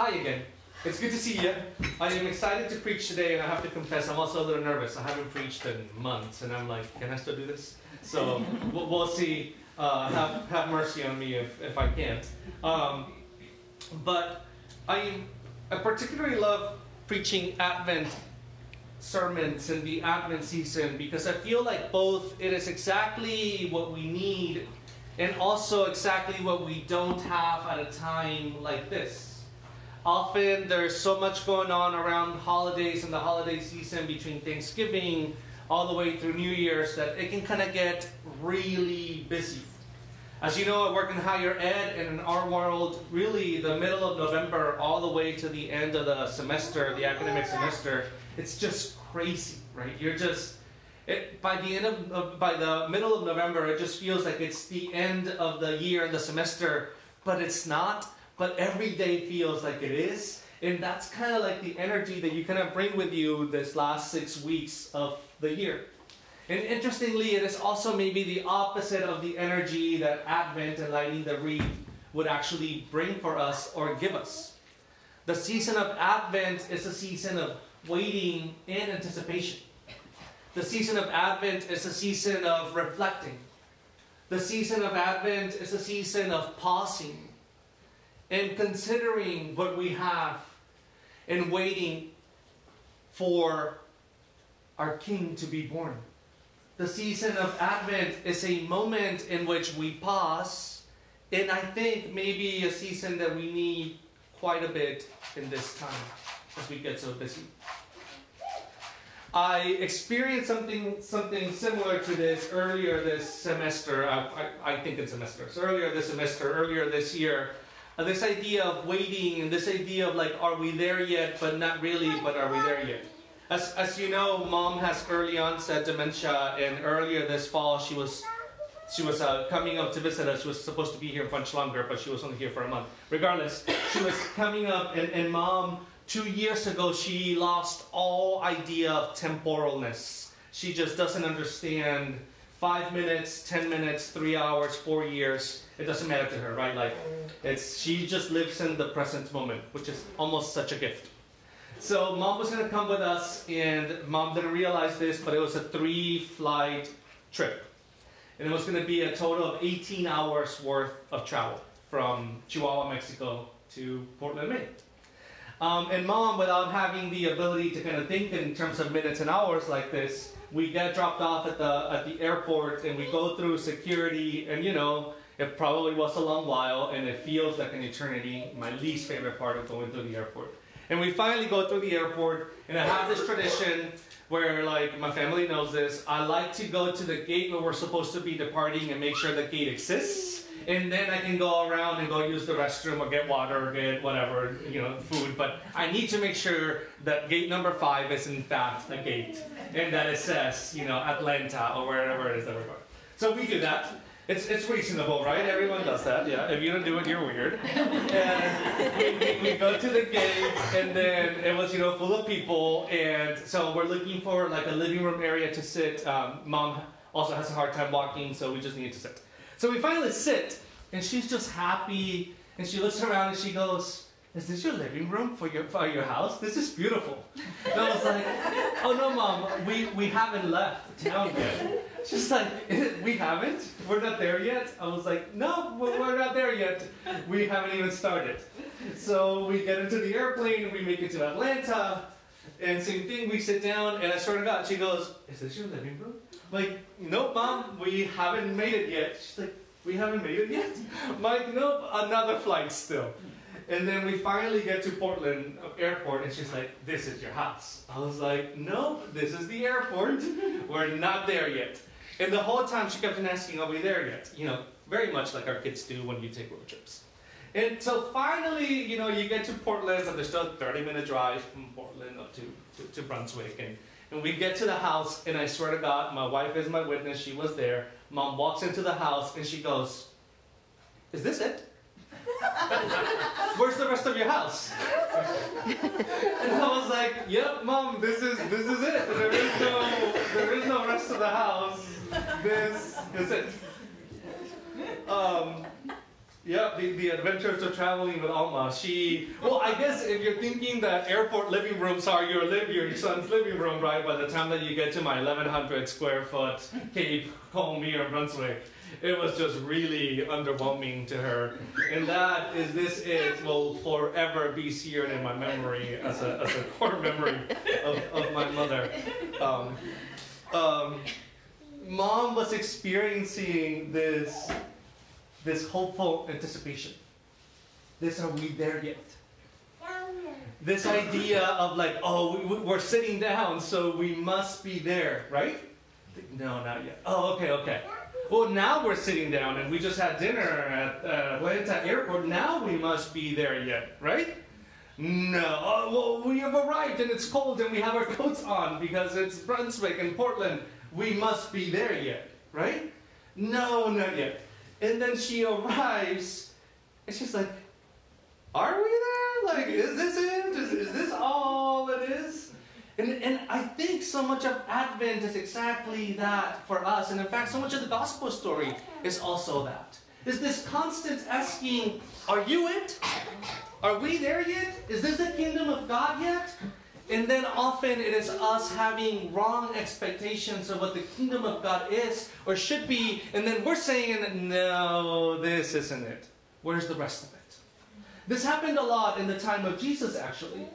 Hi again. It's good to see you. I am excited to preach today, and I have to confess, I'm also a little nervous. I haven't preached in months, and I'm like, can I still do this? So we'll, we'll see. Uh, have, have mercy on me if, if I can't. Um, but I, I particularly love preaching Advent sermons in the Advent season because I feel like both it is exactly what we need and also exactly what we don't have at a time like this. Often there's so much going on around holidays and the holiday season between Thanksgiving all the way through New Year's that it can kind of get really busy. As you know, I work in higher ed, and in our world, really the middle of November all the way to the end of the semester, the academic semester, it's just crazy, right? You're just it, by the end of, by the middle of November, it just feels like it's the end of the year and the semester, but it's not but every day feels like it is. And that's kind of like the energy that you kind of bring with you this last six weeks of the year. And interestingly, it is also maybe the opposite of the energy that Advent and lighting the wreath would actually bring for us or give us. The season of Advent is a season of waiting and anticipation. The season of Advent is a season of reflecting. The season of Advent is a season of pausing and considering what we have and waiting for our King to be born. The season of Advent is a moment in which we pause, and I think maybe a season that we need quite a bit in this time as we get so busy. I experienced something something similar to this earlier this semester. I, I, I think it's semesters. Earlier this semester, earlier this year, uh, this idea of waiting and this idea of like, are we there yet? But not really, but are we there yet? As, as you know, mom has early onset dementia, and earlier this fall she was she was uh, coming up to visit us. She was supposed to be here much longer, but she was only here for a month. Regardless, she was coming up, and, and mom, two years ago, she lost all idea of temporalness. She just doesn't understand five minutes, ten minutes, three hours, four years. It doesn't matter to her, right? Like, it's she just lives in the present moment, which is almost such a gift. So mom was gonna come with us, and mom didn't realize this, but it was a three-flight trip, and it was gonna be a total of 18 hours worth of travel from Chihuahua, Mexico, to Portland, Maine. Um, and mom, without having the ability to kind of think in terms of minutes and hours like this, we get dropped off at the at the airport and we go through security and you know it probably was a long while and it feels like an eternity my least favorite part of going through the airport and we finally go through the airport and i have this tradition where like my family knows this i like to go to the gate where we're supposed to be departing and make sure the gate exists and then I can go around and go use the restroom or get water or get whatever, you know, food. But I need to make sure that gate number five is in fact a gate and that it says, you know, Atlanta or wherever it is that we're going. So we do that. It's, it's reasonable, right? Everyone does that, yeah. If you don't do it, you're weird. And we, we, go to the gate, and then it was, you know, full of people. And so we're looking for like a living room area to sit. Um, Mom also has a hard time walking, so we just need to sit. So we finally sit, and she's just happy, and she looks around and she goes, is this your living room for your for your house? This is beautiful. And I was like, oh no, mom, we, we haven't left town yet. She's like, we haven't? We're not there yet? I was like, no, we're not there yet. We haven't even started. So we get into the airplane, and we make it to Atlanta, and same thing, we sit down, and I sort of got, she goes, is this your living room? like, nope, mom, we haven't made it yet. She's like, we haven't made it yet? I'm like, nope, another flight still. And then we finally get to Portland airport, and she's like, this is your house. I was like, nope, this is the airport. We're not there yet. And the whole time she kept on asking, are we there yet? You know, very much like our kids do when you take road trips. And so finally, you know, you get to Portland, and there's still a 30 minute drive from Portland up to, to, to Brunswick. And and we get to the house, and I swear to God, my wife is my witness, she was there. Mom walks into the house, and she goes, Is this it? Where's the rest of your house? and I was like, Yep, mom, this is this is it. There is no there is no rest of the house. This is it. Um, Yeah, the, the adventures of traveling with Alma. She, well, I guess if you're thinking that airport living rooms are your live your son's living room, right? By the time that you get to my 1,100 square foot Cape Colmere, Brunswick, it was just really underwhelming to her. And that is this it will forever be seared in my memory as a, as a core memory of, of my mother. Um, um, mom was experiencing this this hopeful anticipation. This are we there yet? This idea of like, oh, we, we're sitting down, so we must be there, right? No, not yet. Oh, okay, okay. Well, now we're sitting down and we just had dinner at uh, Atlanta Airport. Now we must be there yet, right? No. Oh, well, we have arrived and it's cold and we have our coats on because it's Brunswick and Portland. We must be there yet, right? No, not yet. And then she arrives, and she's like, Are we there? Like, is this it? Is, is this all it is? And, and I think so much of Advent is exactly that for us. And in fact, so much of the gospel story is also that. Is this constant asking, Are you it? Are we there yet? Is this the kingdom of God yet? And then often it is us having wrong expectations of what the kingdom of God is or should be, and then we're saying, no, this isn't it. Where's the rest of it? This happened a lot in the time of Jesus, actually.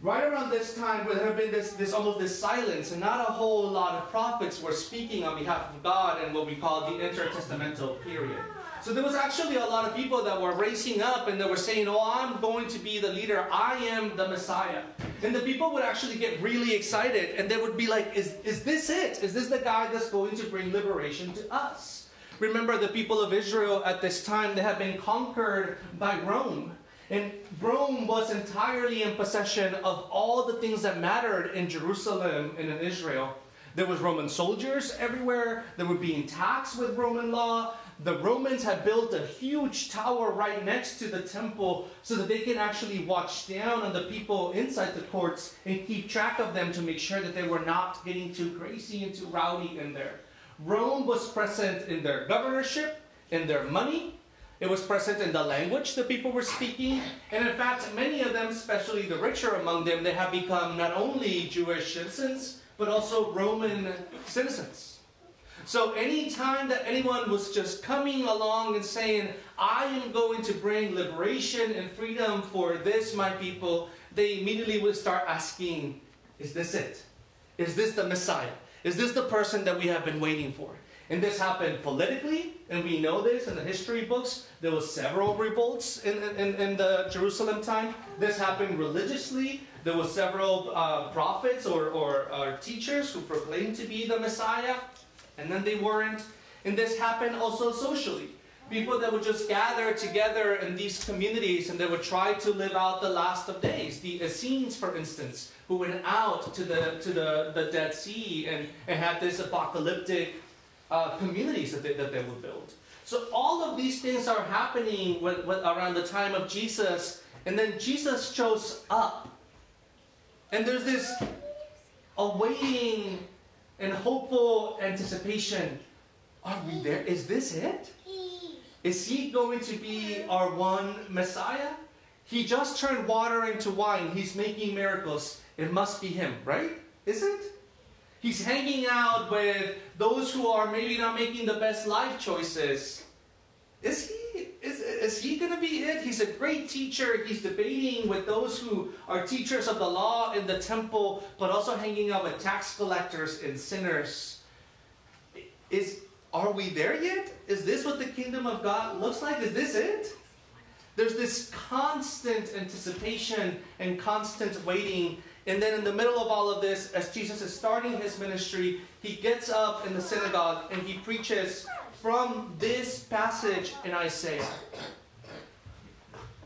Right around this time, there had been this, this almost this silence, and not a whole lot of prophets were speaking on behalf of God in what we call the intertestamental period. So there was actually a lot of people that were raising up and they were saying, Oh, I'm going to be the leader. I am the Messiah. And the people would actually get really excited and they would be like, Is, is this it? Is this the guy that's going to bring liberation to us? Remember, the people of Israel at this time, they had been conquered by Rome. And Rome was entirely in possession of all the things that mattered in Jerusalem and in Israel. There was Roman soldiers everywhere. They were being taxed with Roman law the Romans had built a huge tower right next to the temple so that they can actually watch down on the people inside the courts and keep track of them to make sure that they were not getting too crazy and too rowdy in there. Rome was present in their governorship, in their money, it was present in the language the people were speaking. And in fact, many of them, especially the richer among them, they have become not only Jewish citizens, but also Roman citizens. So anytime that anyone was just coming along and saying, I am going to bring liberation and freedom for this, my people, they immediately would start asking, Is this it? Is this the Messiah? Is this the person that we have been waiting for? And this happened politically, and we know this in the history books. There were several revolts in, in, in the Jerusalem time. This happened religiously. There were several uh, prophets or, or, or teachers who proclaimed to be the Messiah and then they weren't. And this happened also socially. People that would just gather together in these communities and they would try to live out the last of days. The Essenes, for instance, who went out to the, to the, the Dead Sea and, and had this apocalyptic uh, communities that they, that they would build. So all of these things are happening with, with, around the time of Jesus, and then Jesus shows up. And there's this awaiting and hopeful anticipation. Are we there? Is this it? Is he going to be our one Messiah? He just turned water into wine. He's making miracles. It must be him, right? Is it? He's hanging out with those who are maybe not making the best life choices. Is he? Is, is he going to be it? He's a great teacher. He's debating with those who are teachers of the law in the temple, but also hanging out with tax collectors and sinners. Is are we there yet? Is this what the kingdom of God looks like? Is this it? There's this constant anticipation and constant waiting. And then in the middle of all of this, as Jesus is starting his ministry, he gets up in the synagogue and he preaches from this passage in Isaiah.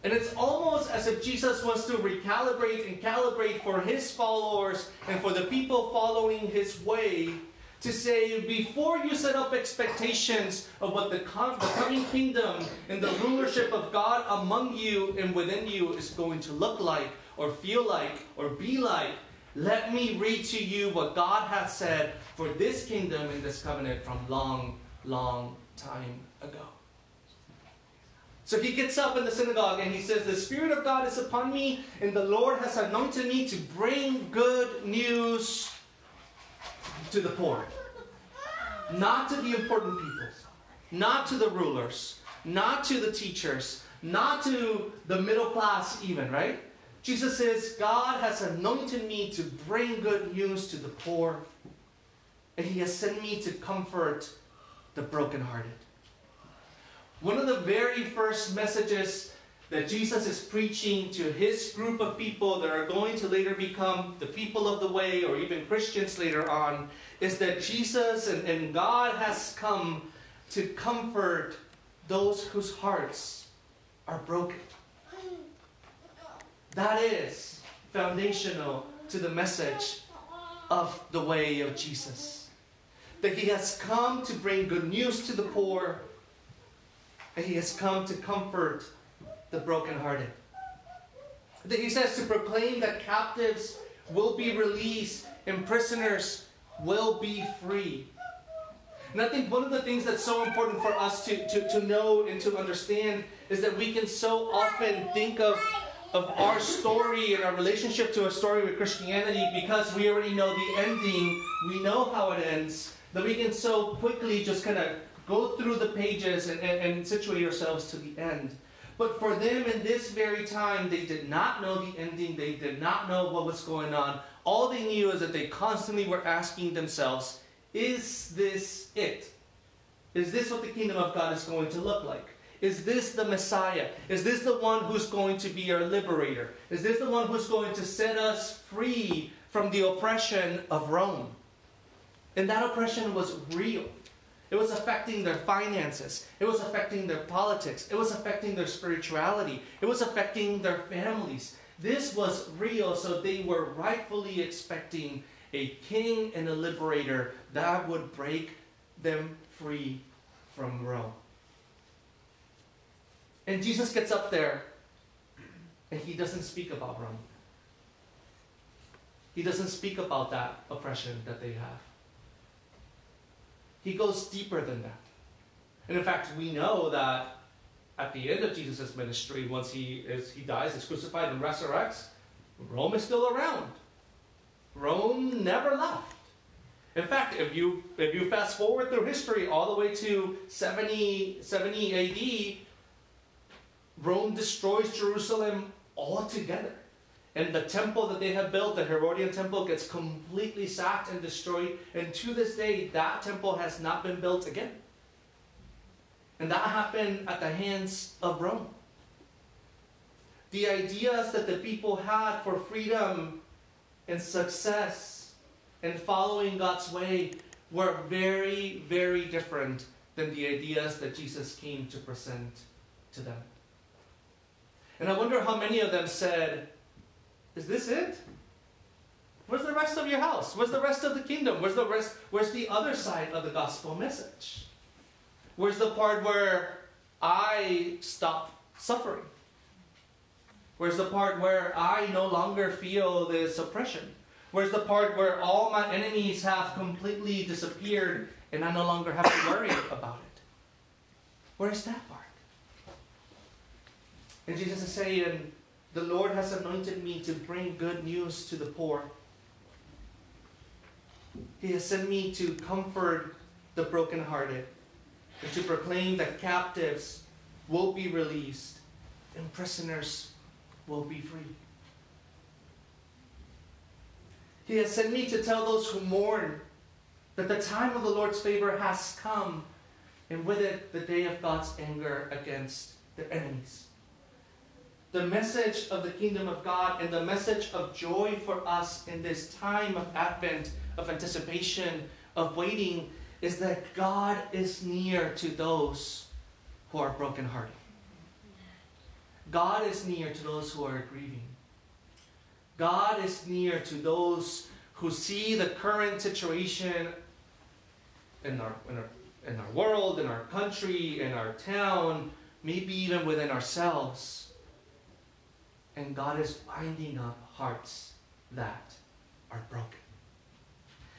And it's almost as if Jesus wants to recalibrate and calibrate for his followers and for the people following his way to say, before you set up expectations of what the, the coming kingdom and the rulership of God among you and within you is going to look like, or feel like, or be like, let me read to you what God has said for this kingdom and this covenant from long long time ago. So he gets up in the synagogue and he says, The Spirit of God is upon me, and the Lord has anointed me to bring good news to the poor. Not to the important people, not to the rulers, not to the teachers, not to the middle class, even, right? Jesus says, God has anointed me to bring good news to the poor, and He has sent me to comfort the brokenhearted. One of the very first messages that Jesus is preaching to his group of people that are going to later become the people of the way or even Christians later on is that Jesus and, and God has come to comfort those whose hearts are broken. That is foundational to the message of the way of Jesus. That he has come to bring good news to the poor, and he has come to comfort the brokenhearted. That he says to proclaim that captives will be released and prisoners will be free. And I think one of the things that's so important for us to, to, to know and to understand is that we can so often think of, of our story and our relationship to a story with Christianity because we already know the ending, we know how it ends, that we can so quickly just kind of go through the pages and, and, and situate ourselves to the end. But for them in this very time, they did not know the ending. They did not know what was going on. All they knew is that they constantly were asking themselves, is this it? Is this what the kingdom of God is going to look like? Is this the Messiah? Is this the one who's going to be our liberator? Is this the one who's going to set us free from the oppression of Rome? And that oppression was real. It was affecting their finances. It was affecting their politics. It was affecting their spirituality. It was affecting their families. This was real, so they were rightfully expecting a king and a liberator that would break them free from Rome. And Jesus gets up there and he doesn't speak about Rome. He doesn't speak about that oppression that they have. He goes deeper than that. And in fact, we know that at the end of Jesus' ministry, once he, is, he dies, is crucified, and resurrects, Rome is still around. Rome never left. In fact, if you if you fast forward through history all the way to 70, 70 AD, Rome destroys Jerusalem altogether. And the temple that they have built, the Herodian temple, gets completely sacked and destroyed. And to this day, that temple has not been built again. And that happened at the hands of Rome. The ideas that the people had for freedom and success and following God's way were very, very different than the ideas that Jesus came to present to them. And I wonder how many of them said, Is this it? Where's the rest of your house? Where's the rest of the kingdom? Where's the rest? Where's the other side of the gospel message? Where's the part where I stop suffering? Where's the part where I no longer feel this oppression? Where's the part where all my enemies have completely disappeared and I no longer have to worry about it? Where's that part? And Jesus is saying, The Lord has anointed me to bring good news to the poor. He has sent me to comfort the brokenhearted and to proclaim that captives will be released and prisoners will be free. He has sent me to tell those who mourn that the time of the Lord's favor has come, and with it, the day of God's anger against their enemies. The message of the kingdom of God and the message of joy for us in this time of Advent, of anticipation, of waiting, is that God is near to those who are brokenhearted. God is near to those who are grieving. God is near to those who see the current situation in our, in our, in our world, in our country, in our town, maybe even within ourselves. And God is binding up hearts that are broken.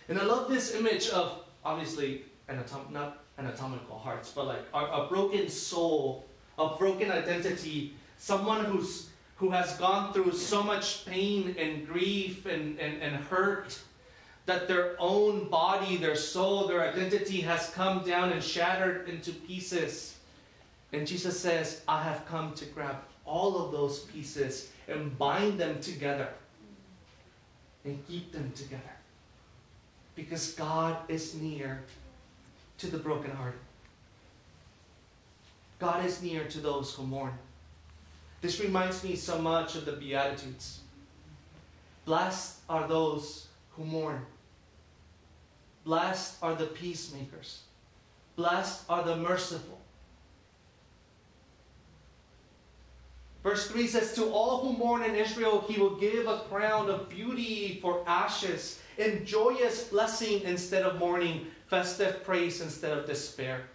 And I love this image of obviously anatom- not anatomical hearts, but like a, a broken soul a broken identity, someone who's who has gone through so much pain and grief and, and, and hurt that their own body, their soul, their identity has come down and shattered into pieces. And Jesus says, I have come to grab all of those pieces and bind them together and keep them together. Because God is near to the brokenhearted. God is near to those who mourn. This reminds me so much of the Beatitudes. Blessed are those who mourn. Blessed are the peacemakers. Blessed are the merciful. Verse 3 says, To all who mourn in Israel, he will give a crown of beauty for ashes, and joyous blessing instead of mourning, festive praise instead of despair.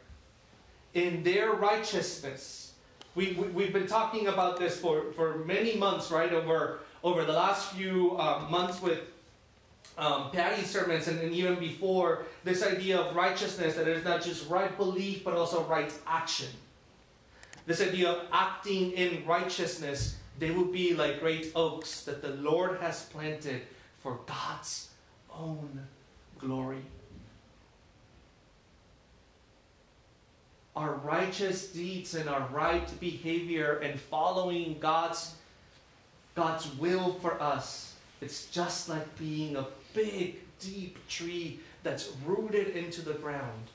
In their righteousness, we, we, have been talking about this for, for many months, right? Over, over the last few uh, months with um, Patty's sermons and, and even before, this idea of righteousness, that it's not just right belief, but also right action this idea of acting in righteousness, they will be like great oaks that the Lord has planted for God's own glory. Our righteous deeds and our right behavior and following God's, God's will for us, it's just like being a big, deep tree that's rooted into the ground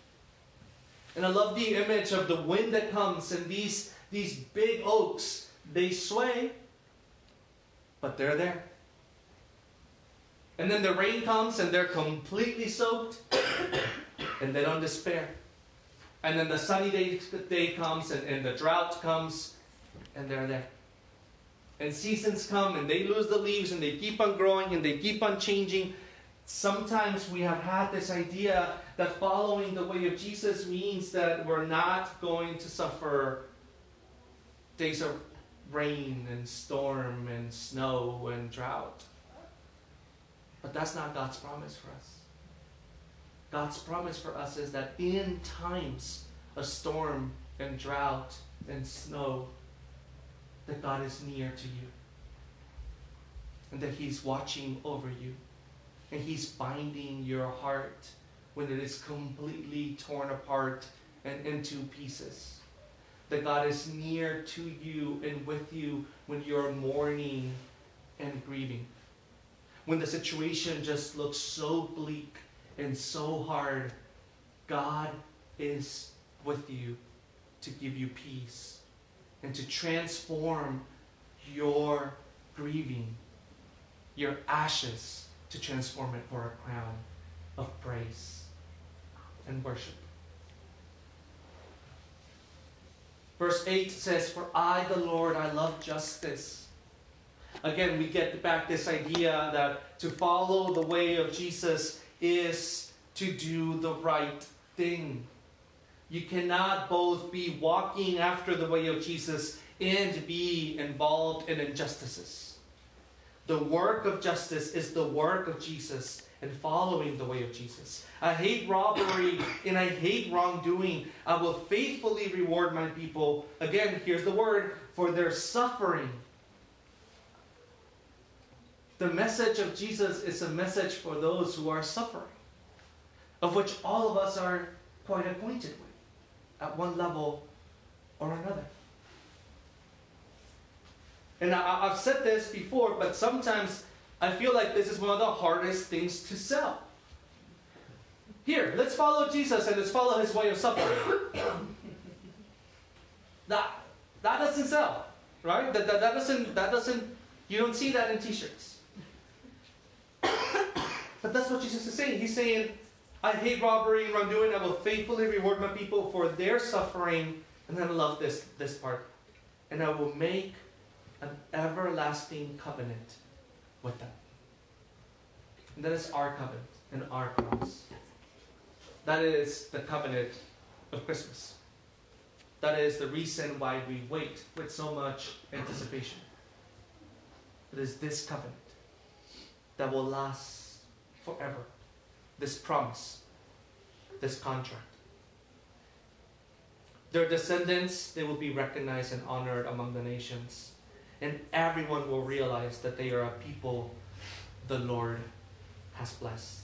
and I love the image of the wind that comes and these, these big oaks, they sway, but they're there. And then the rain comes and they're completely soaked and they don't despair. And then the sunny day, day comes and, and the drought comes and they're there. And seasons come and they lose the leaves and they keep on growing and they keep on changing. Sometimes we have had this idea that following the way of Jesus means that we're not going to suffer days of rain and storm and snow and drought. But that's not God's promise for us. God's promise for us is that in times of storm and drought and snow, that God is near to you. And that He's watching over you. And He's binding your heart when it is completely torn apart and into pieces. That God is near to you and with you when you're mourning and grieving. When the situation just looks so bleak and so hard, God is with you to give you peace and to transform your grieving, your ashes, to transform it for a crown of praise and worship. Verse 8 says, For I, the Lord, I love justice. Again, we get back this idea that to follow the way of Jesus is to do the right thing. You cannot both be walking after the way of Jesus and be involved in injustices. The work of justice is the work of Jesus and following the way of Jesus. I hate robbery and I hate wrongdoing. I will faithfully reward my people. Again, here's the word for their suffering. The message of Jesus is a message for those who are suffering, of which all of us are quite acquainted with at one level or another. And I, have said this before, but sometimes I feel like this is one of the hardest things to sell. Here, let's follow Jesus and let's follow his way of suffering. that, that doesn't sell, right? That, that, that, doesn't, that doesn't, you don't see that in t-shirts. but that's what Jesus is saying. He's saying, I hate robbery and wrongdoing. I will faithfully reward my people for their suffering. And then I love this, this part. And I will make an everlasting covenant with them. And that is our covenant and our promise. That is the covenant of Christmas. That is the reason why we wait with so much anticipation. It is this covenant that will last forever. This promise, this contract. Their descendants, they will be recognized and honored among the nations. And everyone will realize that they are a people the Lord has blessed.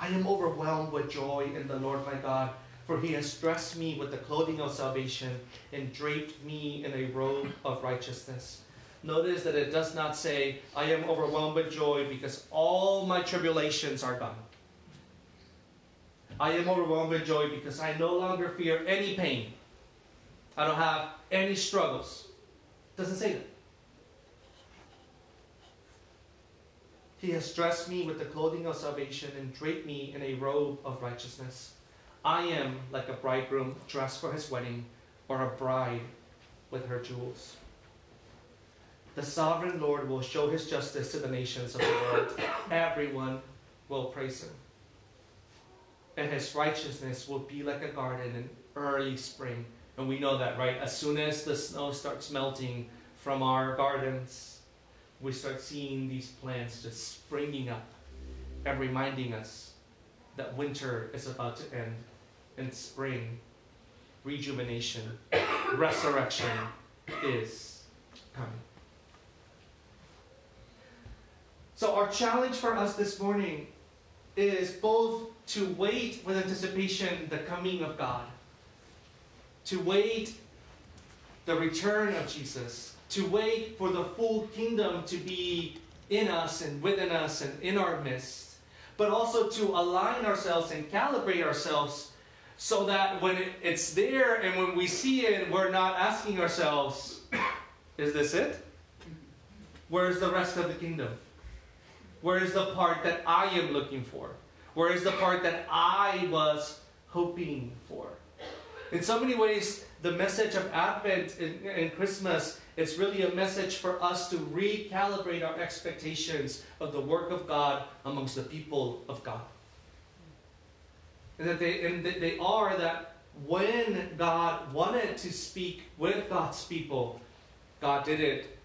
I am overwhelmed with joy in the Lord my God, for he has dressed me with the clothing of salvation and draped me in a robe of righteousness. Notice that it does not say, I am overwhelmed with joy because all my tribulations are gone. I am overwhelmed with joy because I no longer fear any pain. I don't have any struggles. Doesn't say that. He has dressed me with the clothing of salvation and draped me in a robe of righteousness. I am like a bridegroom dressed for his wedding, or a bride with her jewels. The sovereign Lord will show his justice to the nations of the world. Everyone will praise him and his righteousness will be like a garden in early spring. And we know that, right? As soon as the snow starts melting from our gardens, we start seeing these plants just springing up and reminding us that winter is about to end and spring, rejuvenation, resurrection is coming. So, our challenge for us this morning is both to wait with anticipation the coming of God, to wait the return of Jesus, to wait for the full kingdom to be in us and within us and in our midst, but also to align ourselves and calibrate ourselves so that when it's there and when we see it, we're not asking ourselves, is this it? Where's the rest of the kingdom? Where is the part that I am looking for? Where is the part that I was hoping for? In so many ways, the message of Advent and, Christmas is really a message for us to recalibrate our expectations of the work of God amongst the people of God. And that they, and that they are that when God wanted to speak with God's people, God did it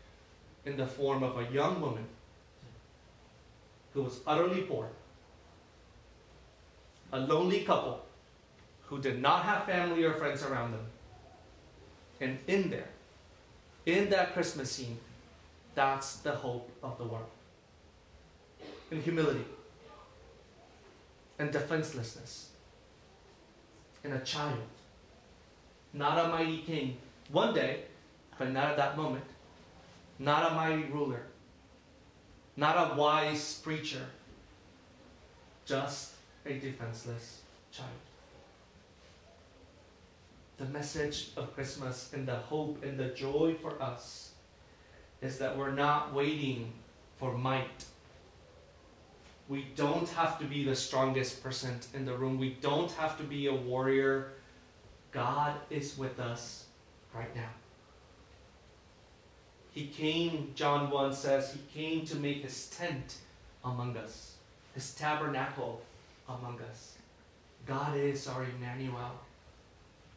in the form of a young woman who was utterly poor, a lonely couple who did not have family or friends around them. And in there, in that Christmas scene, that's the hope of the world. In humility and defenselessness. In a child. Not a mighty king. One day, but not at that moment. Not a mighty ruler not a wise preacher, just a defenseless child. The message of Christmas and the hope and the joy for us is that we're not waiting for might. We don't have to be the strongest person in the room. We don't have to be a warrior. God is with us right now. He came, John 1 says, He came to make His tent among us, His tabernacle among us. God is our Emmanuel.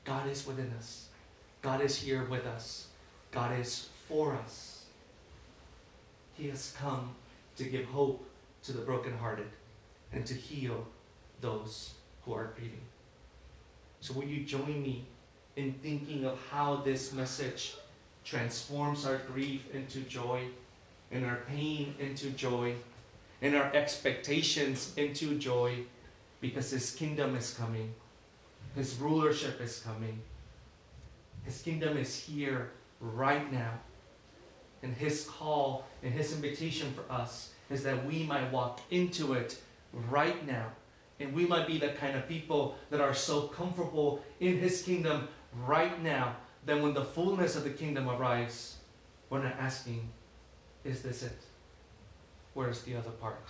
God is within us. God is here with us. God is for us. He has come to give hope to the brokenhearted and to heal those who are grieving. So, will you join me in thinking of how this message transforms our grief into joy, and our pain into joy, and our expectations into joy, because His kingdom is coming, His rulership is coming, His kingdom is here right now. And His call and His invitation for us is that we might walk into it right now. And we might be the kind of people that are so comfortable in His kingdom right now then when the fullness of the kingdom arrives, we're not asking, is this it? Where's the other part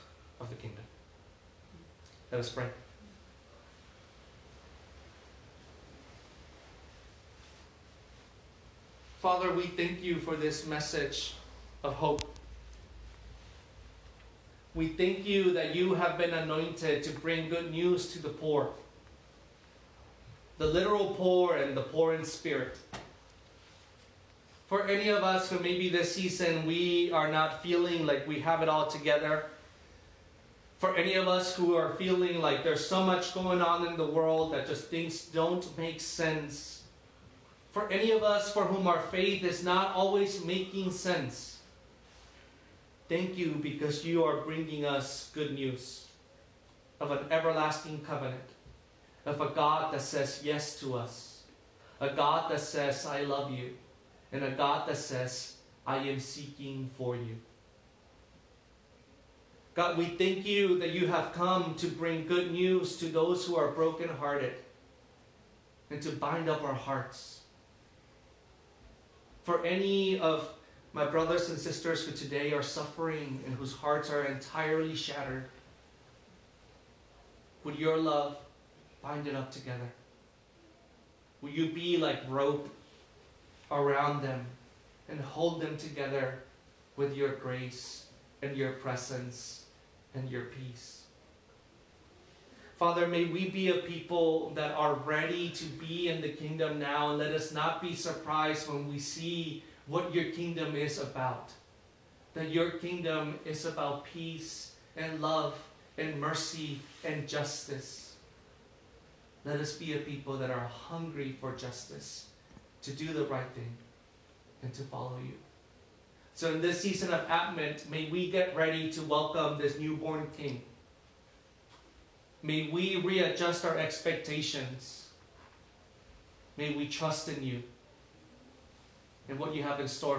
of the kingdom? Let us pray. Father, we thank you for this message of hope. We thank you that you have been anointed to bring good news to the poor the literal poor and the poor in spirit. For any of us who maybe this season we are not feeling like we have it all together, For any of us who are feeling like there's so much going on in the world that just things don't make sense. For any of us for whom our faith is not always making sense. Thank you because you are bringing us good news of an everlasting covenant, of a God that says yes to us, a God that says, I love you, and a God that says, I am seeking for you. God, we thank you that you have come to bring good news to those who are brokenhearted and to bind up our hearts. For any of my brothers and sisters who today are suffering and whose hearts are entirely shattered, would your love bind it up together? Will you be like rope around them and hold them together with your grace and your presence and your peace? Father, may we be a people that are ready to be in the kingdom now, and let us not be surprised when we see what your kingdom is about. That your kingdom is about peace and love and mercy and justice. Let us be a people that are hungry for justice, to do the right thing, and to follow you. So, in this season of Advent, may we get ready to welcome this newborn King. May we readjust our expectations. May we trust in you and what you have in store